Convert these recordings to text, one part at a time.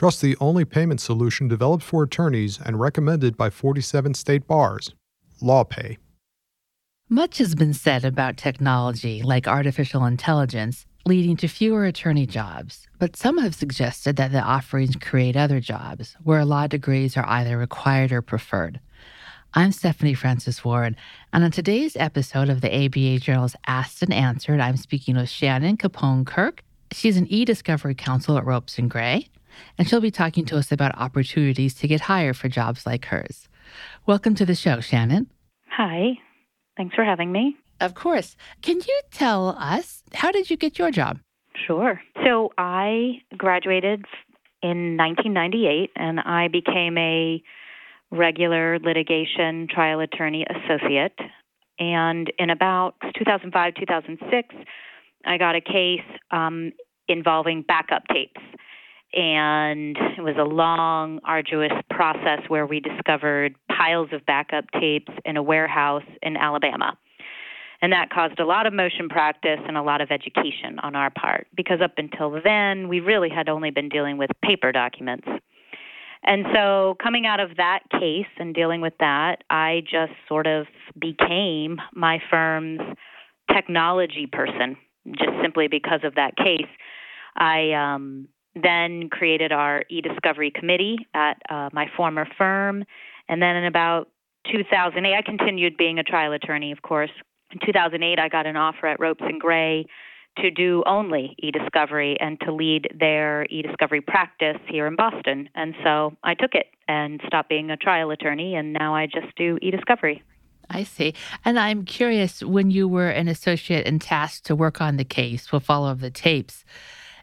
Trust the only payment solution developed for attorneys and recommended by 47 state bars LawPay. Much has been said about technology, like artificial intelligence, leading to fewer attorney jobs, but some have suggested that the offerings create other jobs where law degrees are either required or preferred. I'm Stephanie Francis Ward, and on today's episode of the ABA Journal's Asked and Answered, I'm speaking with Shannon Capone Kirk. She's an e discovery counsel at Ropes and Gray, and she'll be talking to us about opportunities to get hired for jobs like hers. Welcome to the show, Shannon. Hi. Thanks for having me. Of course. Can you tell us how did you get your job? Sure. So I graduated in 1998 and I became a regular litigation trial attorney associate. And in about 2005, 2006, I got a case um, involving backup tapes. And it was a long, arduous process where we discovered piles of backup tapes in a warehouse in Alabama. And that caused a lot of motion practice and a lot of education on our part because up until then, we really had only been dealing with paper documents. And so, coming out of that case and dealing with that, I just sort of became my firm's technology person, just simply because of that case. I um, then created our e-discovery committee at uh, my former firm, and then in about 2008, I continued being a trial attorney, of course. In 2008, I got an offer at Ropes and Gray to do only e-discovery and to lead their e-discovery practice here in Boston. And so I took it and stopped being a trial attorney, and now I just do e-discovery. I see. And I'm curious when you were an associate and tasked to work on the case with all of the tapes,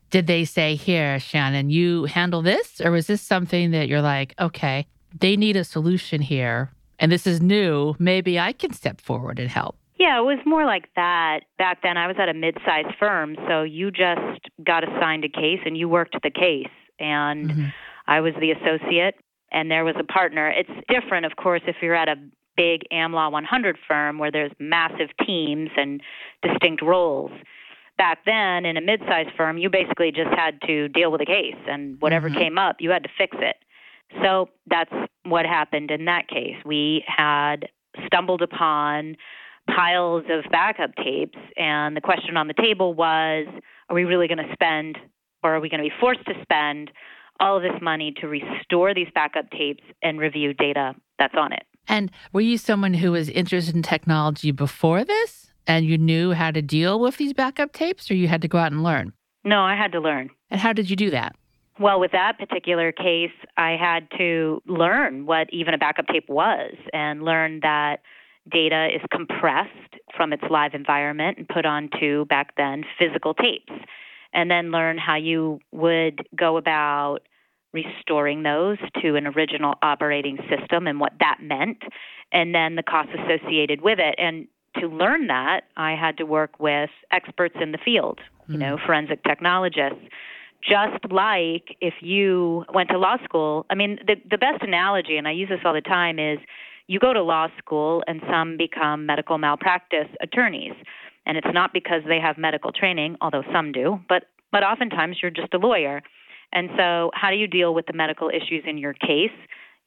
did they say, Here, Shannon, you handle this? Or was this something that you're like, okay, they need a solution here, and this is new. Maybe I can step forward and help? Yeah, it was more like that. Back then, I was at a mid sized firm, so you just got assigned a case and you worked the case. And mm-hmm. I was the associate, and there was a partner. It's different, of course, if you're at a big AmLaw 100 firm where there's massive teams and distinct roles. Back then, in a mid sized firm, you basically just had to deal with a case, and whatever mm-hmm. came up, you had to fix it. So that's what happened in that case. We had stumbled upon piles of backup tapes, and the question on the table was are we really going to spend, or are we going to be forced to spend, all of this money to restore these backup tapes and review data that's on it? And were you someone who was interested in technology before this and you knew how to deal with these backup tapes, or you had to go out and learn? No, I had to learn. And how did you do that? Well, with that particular case, I had to learn what even a backup tape was and learn that data is compressed from its live environment and put onto back then physical tapes, and then learn how you would go about restoring those to an original operating system and what that meant, and then the costs associated with it. And to learn that, I had to work with experts in the field, you mm. know, forensic technologists. Just like if you went to law school, I mean, the the best analogy, and I use this all the time, is you go to law school and some become medical malpractice attorneys. And it's not because they have medical training, although some do, but but oftentimes you're just a lawyer. And so how do you deal with the medical issues in your case?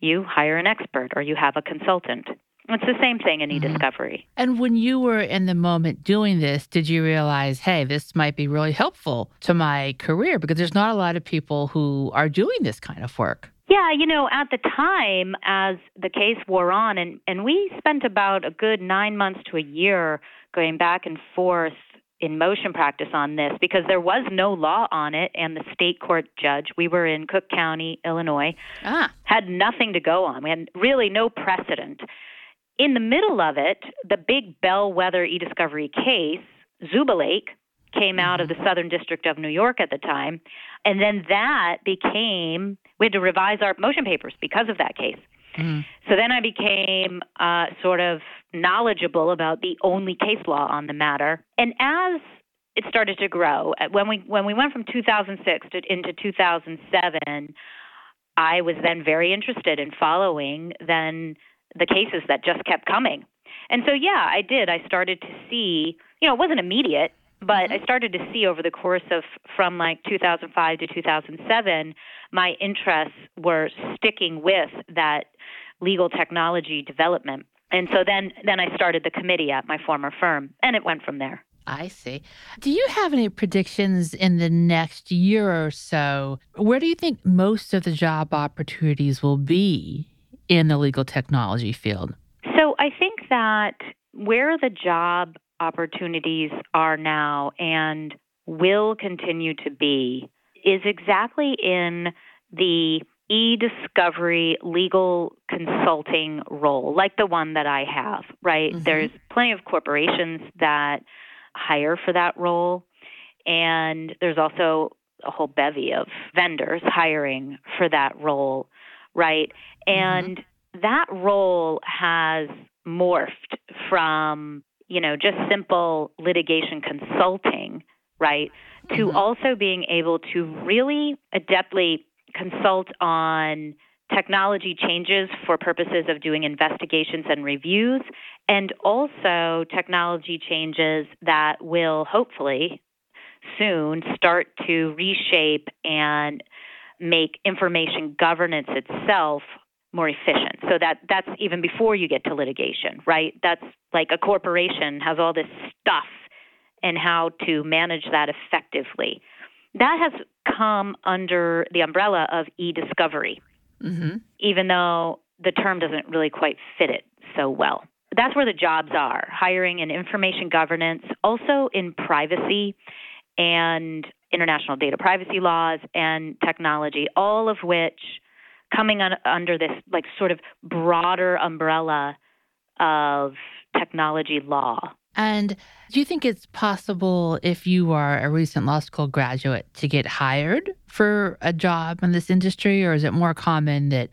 You hire an expert or you have a consultant. It's the same thing in mm-hmm. e-discovery. And when you were in the moment doing this, did you realize, hey, this might be really helpful to my career? Because there's not a lot of people who are doing this kind of work. Yeah, you know, at the time, as the case wore on, and, and we spent about a good nine months to a year going back and forth in motion practice on this because there was no law on it, and the state court judge, we were in Cook County, Illinois, ah. had nothing to go on. We had really no precedent. In the middle of it, the big bellwether e discovery case, Zubulake, came out of the mm-hmm. Southern District of New York at the time. And then that became, we had to revise our motion papers because of that case. Mm-hmm. So then I became uh, sort of knowledgeable about the only case law on the matter. And as it started to grow, uh, when we when we went from 2006 to, into 2007, I was then very interested in following then the cases that just kept coming. And so yeah, I did. I started to see, you know, it wasn't immediate But mm-hmm. I started to see over the course of from like 2005 to 2007, my interests were sticking with that legal technology development. And so then then I started the committee at my former firm and it went from there. I see. Do you have any predictions in the next year or so? Where do you think most of the job opportunities will be in the legal technology field? So I think that where the job opportunities are now and will continue to be is exactly in the e discovery legal consulting role, like the one that I have, right? Mm-hmm. There's plenty of corporations that hire for that role. And there's also a whole bevy of vendors hiring for that role, right? Mm-hmm. And mm-hmm. that role has morphed from, you know, just simple litigation consulting, right, to mm-hmm. also being able to really adeptly consult on technology changes for purposes of doing investigations and reviews, and also technology changes that will hopefully soon start to reshape and make information governance itself more efficient. So that that's even before you get to litigation, right? That's like a corporation has all this stuff and how to manage that effectively. That has come under the umbrella of e-discovery mm-hmm. even though the term doesn't really quite fit it so well. That's where the jobs are hiring in information governance, also in privacy and international data privacy laws and technology, all of which coming un- under this like sort of broader umbrella of technology law. And do you think it's possible if you are a recent law school graduate to get hired for a job in this industry, or is it more common that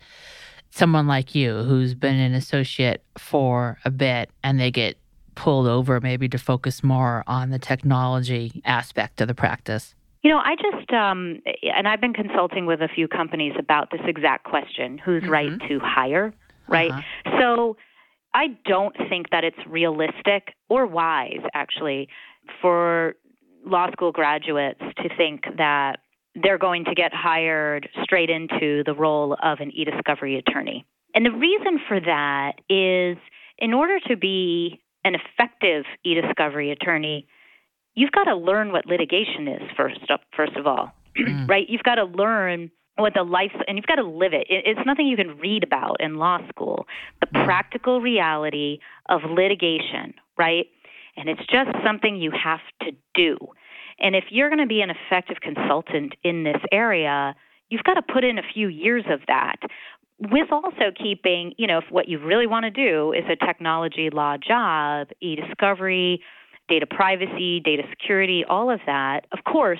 someone like you who's been an associate for a bit and they get pulled over maybe to focus more on the technology aspect of the practice? You know, I just, um, and I've been consulting with a few companies about this exact question who's mm-hmm. right to hire, right? Uh-huh. So, I don't think that it's realistic or wise, actually, for law school graduates to think that they're going to get hired straight into the role of an e discovery attorney. And the reason for that is in order to be an effective e discovery attorney, you've got to learn what litigation is first, first of all, mm. right? You've got to learn what the life and you've got to live it. It's nothing you can read about in law school. The practical reality of litigation, right? And it's just something you have to do. And if you're going to be an effective consultant in this area, you've got to put in a few years of that with also keeping, you know, if what you really want to do is a technology law job, e-discovery, data privacy, data security, all of that. Of course,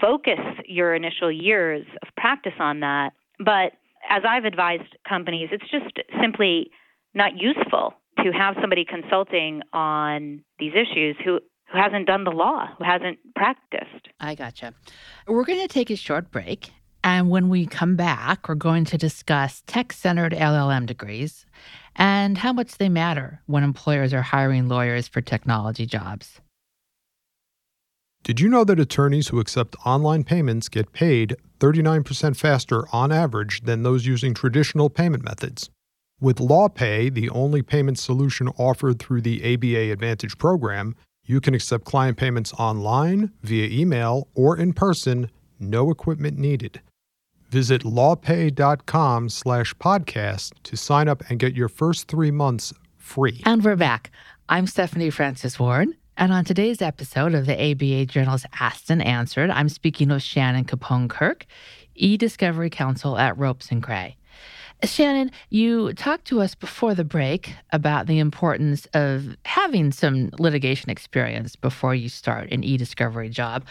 focus your initial years of practice on that. But as I've advised companies, it's just simply not useful to have somebody consulting on these issues who, who hasn't done the law, who hasn't practiced. I gotcha. We're going to take a short break. And when we come back, we're going to discuss tech centered LLM degrees and how much they matter when employers are hiring lawyers for technology jobs. Did you know that attorneys who accept online payments get paid 39% faster on average than those using traditional payment methods? With LawPay, the only payment solution offered through the ABA Advantage program, you can accept client payments online, via email, or in person, no equipment needed. Visit lawpay.com slash podcast to sign up and get your first three months free. And we're back. I'm Stephanie Francis Ward. And on today's episode of the ABA Journal's Asked and Answered, I'm speaking with Shannon Capone Kirk, e Discovery Counsel at Ropes and Gray. Shannon, you talked to us before the break about the importance of having some litigation experience before you start an e discovery job.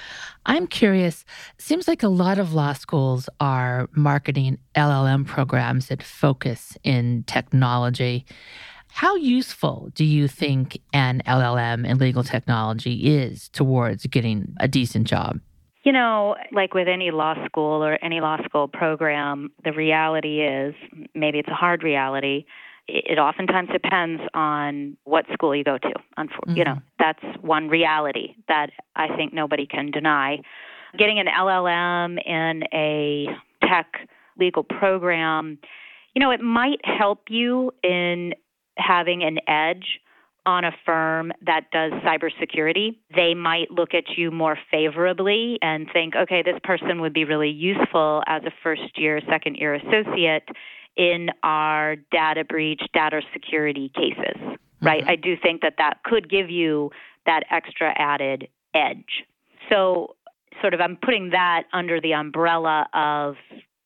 I'm curious, seems like a lot of law schools are marketing LLM programs that focus in technology. How useful do you think an LLM in legal technology is towards getting a decent job? You know, like with any law school or any law school program, the reality is maybe it's a hard reality it oftentimes depends on what school you go to. You know, mm-hmm. that's one reality that I think nobody can deny. Getting an LLM in a tech legal program, you know, it might help you in having an edge on a firm that does cybersecurity, they might look at you more favorably and think, okay, this person would be really useful as a first year, second year associate in our data breach, data security cases, right? Mm-hmm. I do think that that could give you that extra added edge. So, sort of, I'm putting that under the umbrella of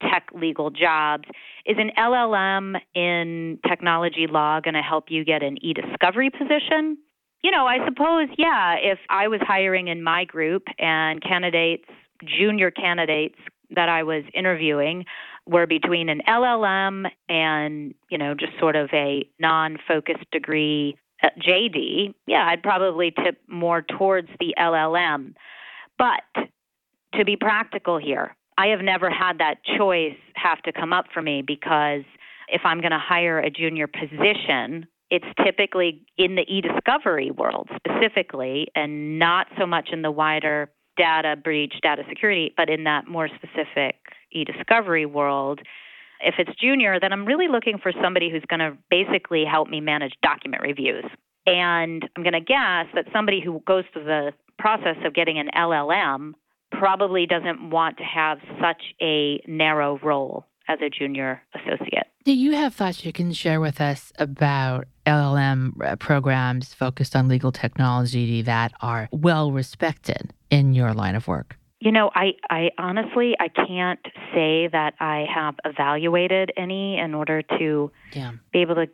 tech legal jobs. Is an LLM in technology law going to help you get an e discovery position? You know, I suppose, yeah, if I was hiring in my group and candidates, junior candidates that I was interviewing were between an LLM and, you know, just sort of a non focused degree JD, yeah, I'd probably tip more towards the LLM. But to be practical here, I have never had that choice have to come up for me because if I'm going to hire a junior position, it's typically in the e-discovery world specifically and not so much in the wider data breach, data security, but in that more specific e-discovery world. If it's junior, then I'm really looking for somebody who's going to basically help me manage document reviews. And I'm going to guess that somebody who goes through the process of getting an LLM probably doesn't want to have such a narrow role as a junior associate. Do you have thoughts you can share with us about LLM uh, programs focused on legal technology that are well respected in your line of work? You know, I, I honestly I can't say that I have evaluated any in order to yeah. be able to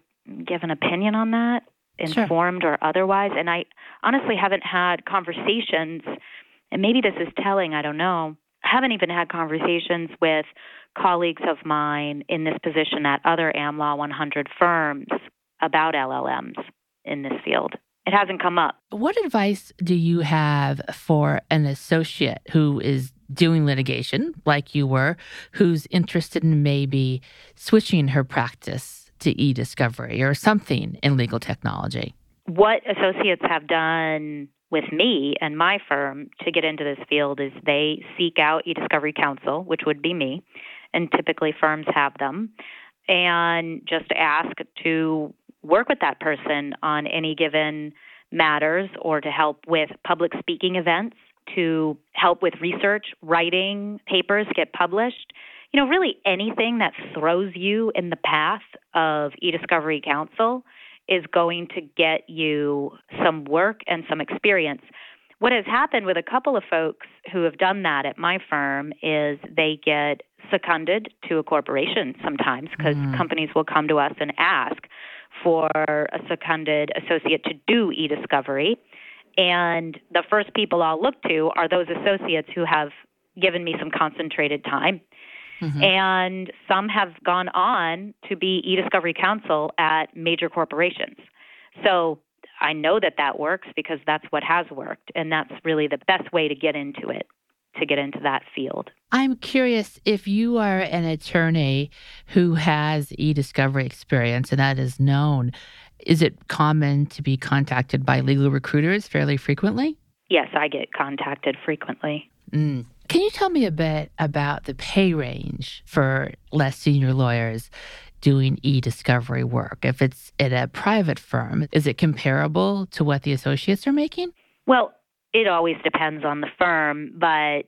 give an opinion on that, informed sure. or otherwise. And I honestly haven't had conversations and maybe this is telling, I don't know. I haven't even had conversations with colleagues of mine in this position at other AmLaw 100 firms about LLMs in this field. It hasn't come up. What advice do you have for an associate who is doing litigation, like you were, who's interested in maybe switching her practice to e discovery or something in legal technology? What associates have done with me and my firm to get into this field is they seek out e-discovery counsel, which would be me, and typically firms have them, and just ask to work with that person on any given matters or to help with public speaking events, to help with research, writing papers get published. You know, really anything that throws you in the path of e-discovery counsel is going to get you some work and some experience. What has happened with a couple of folks who have done that at my firm is they get seconded to a corporation sometimes because mm. companies will come to us and ask for a seconded associate to do e discovery. And the first people I'll look to are those associates who have given me some concentrated time Mm-hmm. And some have gone on to be e-discovery counsel at major corporations. So I know that that works because that's what has worked. And that's really the best way to get into it, to get into that field. I'm curious if you are an attorney who has e discovery experience and that is known, is it common to be contacted by legal recruiters fairly frequently? Yes, I get contacted frequently. Mm. Can you tell me a bit about the pay range for less senior lawyers doing e discovery work? If it's at a private firm, is it comparable to what the associates are making? Well, it always depends on the firm, but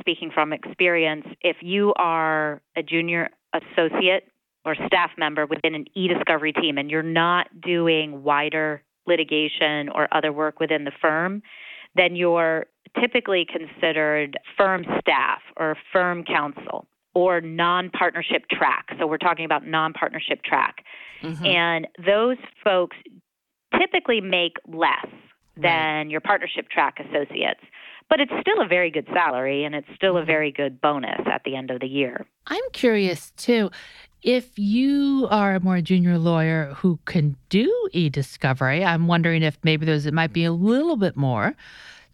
speaking from experience, if you are a junior associate or staff member within an e discovery team and you're not doing wider litigation or other work within the firm, then you're typically considered firm staff or firm counsel or non partnership track. So we're talking about non partnership track. Mm-hmm. And those folks typically make less than right. your partnership track associates. But it's still a very good salary and it's still a mm-hmm. very good bonus at the end of the year. I'm curious too. If you are a more junior lawyer who can do e discovery, I'm wondering if maybe there's it might be a little bit more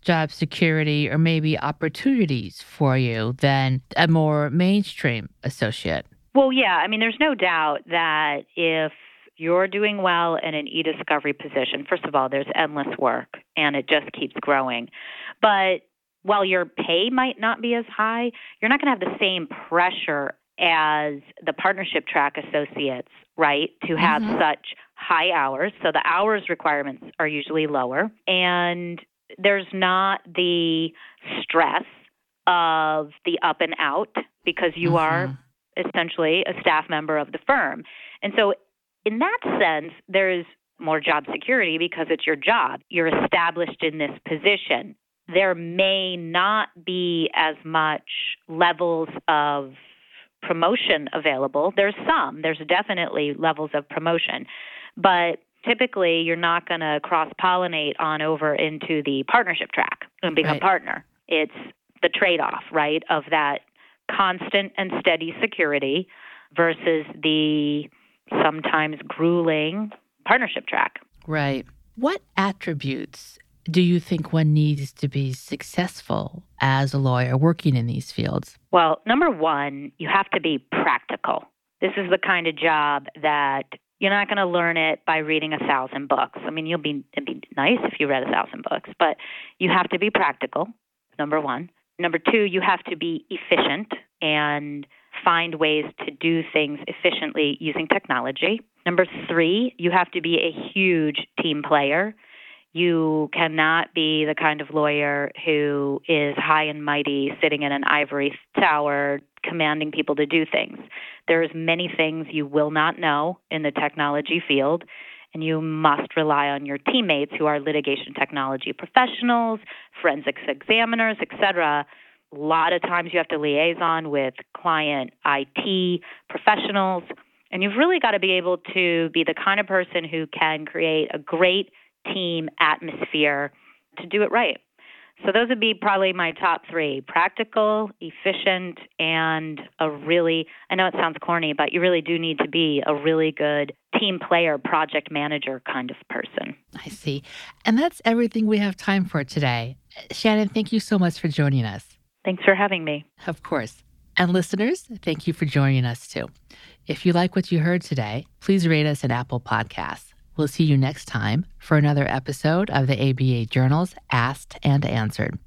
job security or maybe opportunities for you than a more mainstream associate? Well, yeah. I mean, there's no doubt that if you're doing well in an e discovery position, first of all, there's endless work and it just keeps growing. But while your pay might not be as high, you're not going to have the same pressure as the partnership track associates, right? To have mm-hmm. such high hours. So the hours requirements are usually lower. And there's not the stress of the up and out because you mm-hmm. are essentially a staff member of the firm. And so, in that sense, there's more job security because it's your job. You're established in this position. There may not be as much levels of promotion available. There's some, there's definitely levels of promotion, but typically you're not going to cross pollinate on over into the partnership track and become right. partner. It's the trade off, right, of that constant and steady security versus the sometimes grueling partnership track. Right. What attributes do you think one needs to be successful as a lawyer working in these fields? Well, number one, you have to be practical. This is the kind of job that you're not going to learn it by reading a thousand books. I mean, you'll be it'd be nice if you read a thousand books, but you have to be practical. Number one. Number two, you have to be efficient and find ways to do things efficiently using technology. Number three, you have to be a huge team player. You cannot be the kind of lawyer who is high and mighty, sitting in an ivory tower, commanding people to do things. There's many things you will not know in the technology field, and you must rely on your teammates who are litigation technology professionals, forensics examiners, etc. A lot of times you have to liaison with client IT professionals, and you've really got to be able to be the kind of person who can create a great team atmosphere to do it right. So those would be probably my top three practical, efficient, and a really, I know it sounds corny, but you really do need to be a really good team player, project manager kind of person. I see. And that's everything we have time for today. Shannon, thank you so much for joining us. Thanks for having me. Of course. And listeners, thank you for joining us too. If you like what you heard today, please rate us at Apple Podcasts. We'll see you next time for another episode of the ABA Journal's Asked and Answered.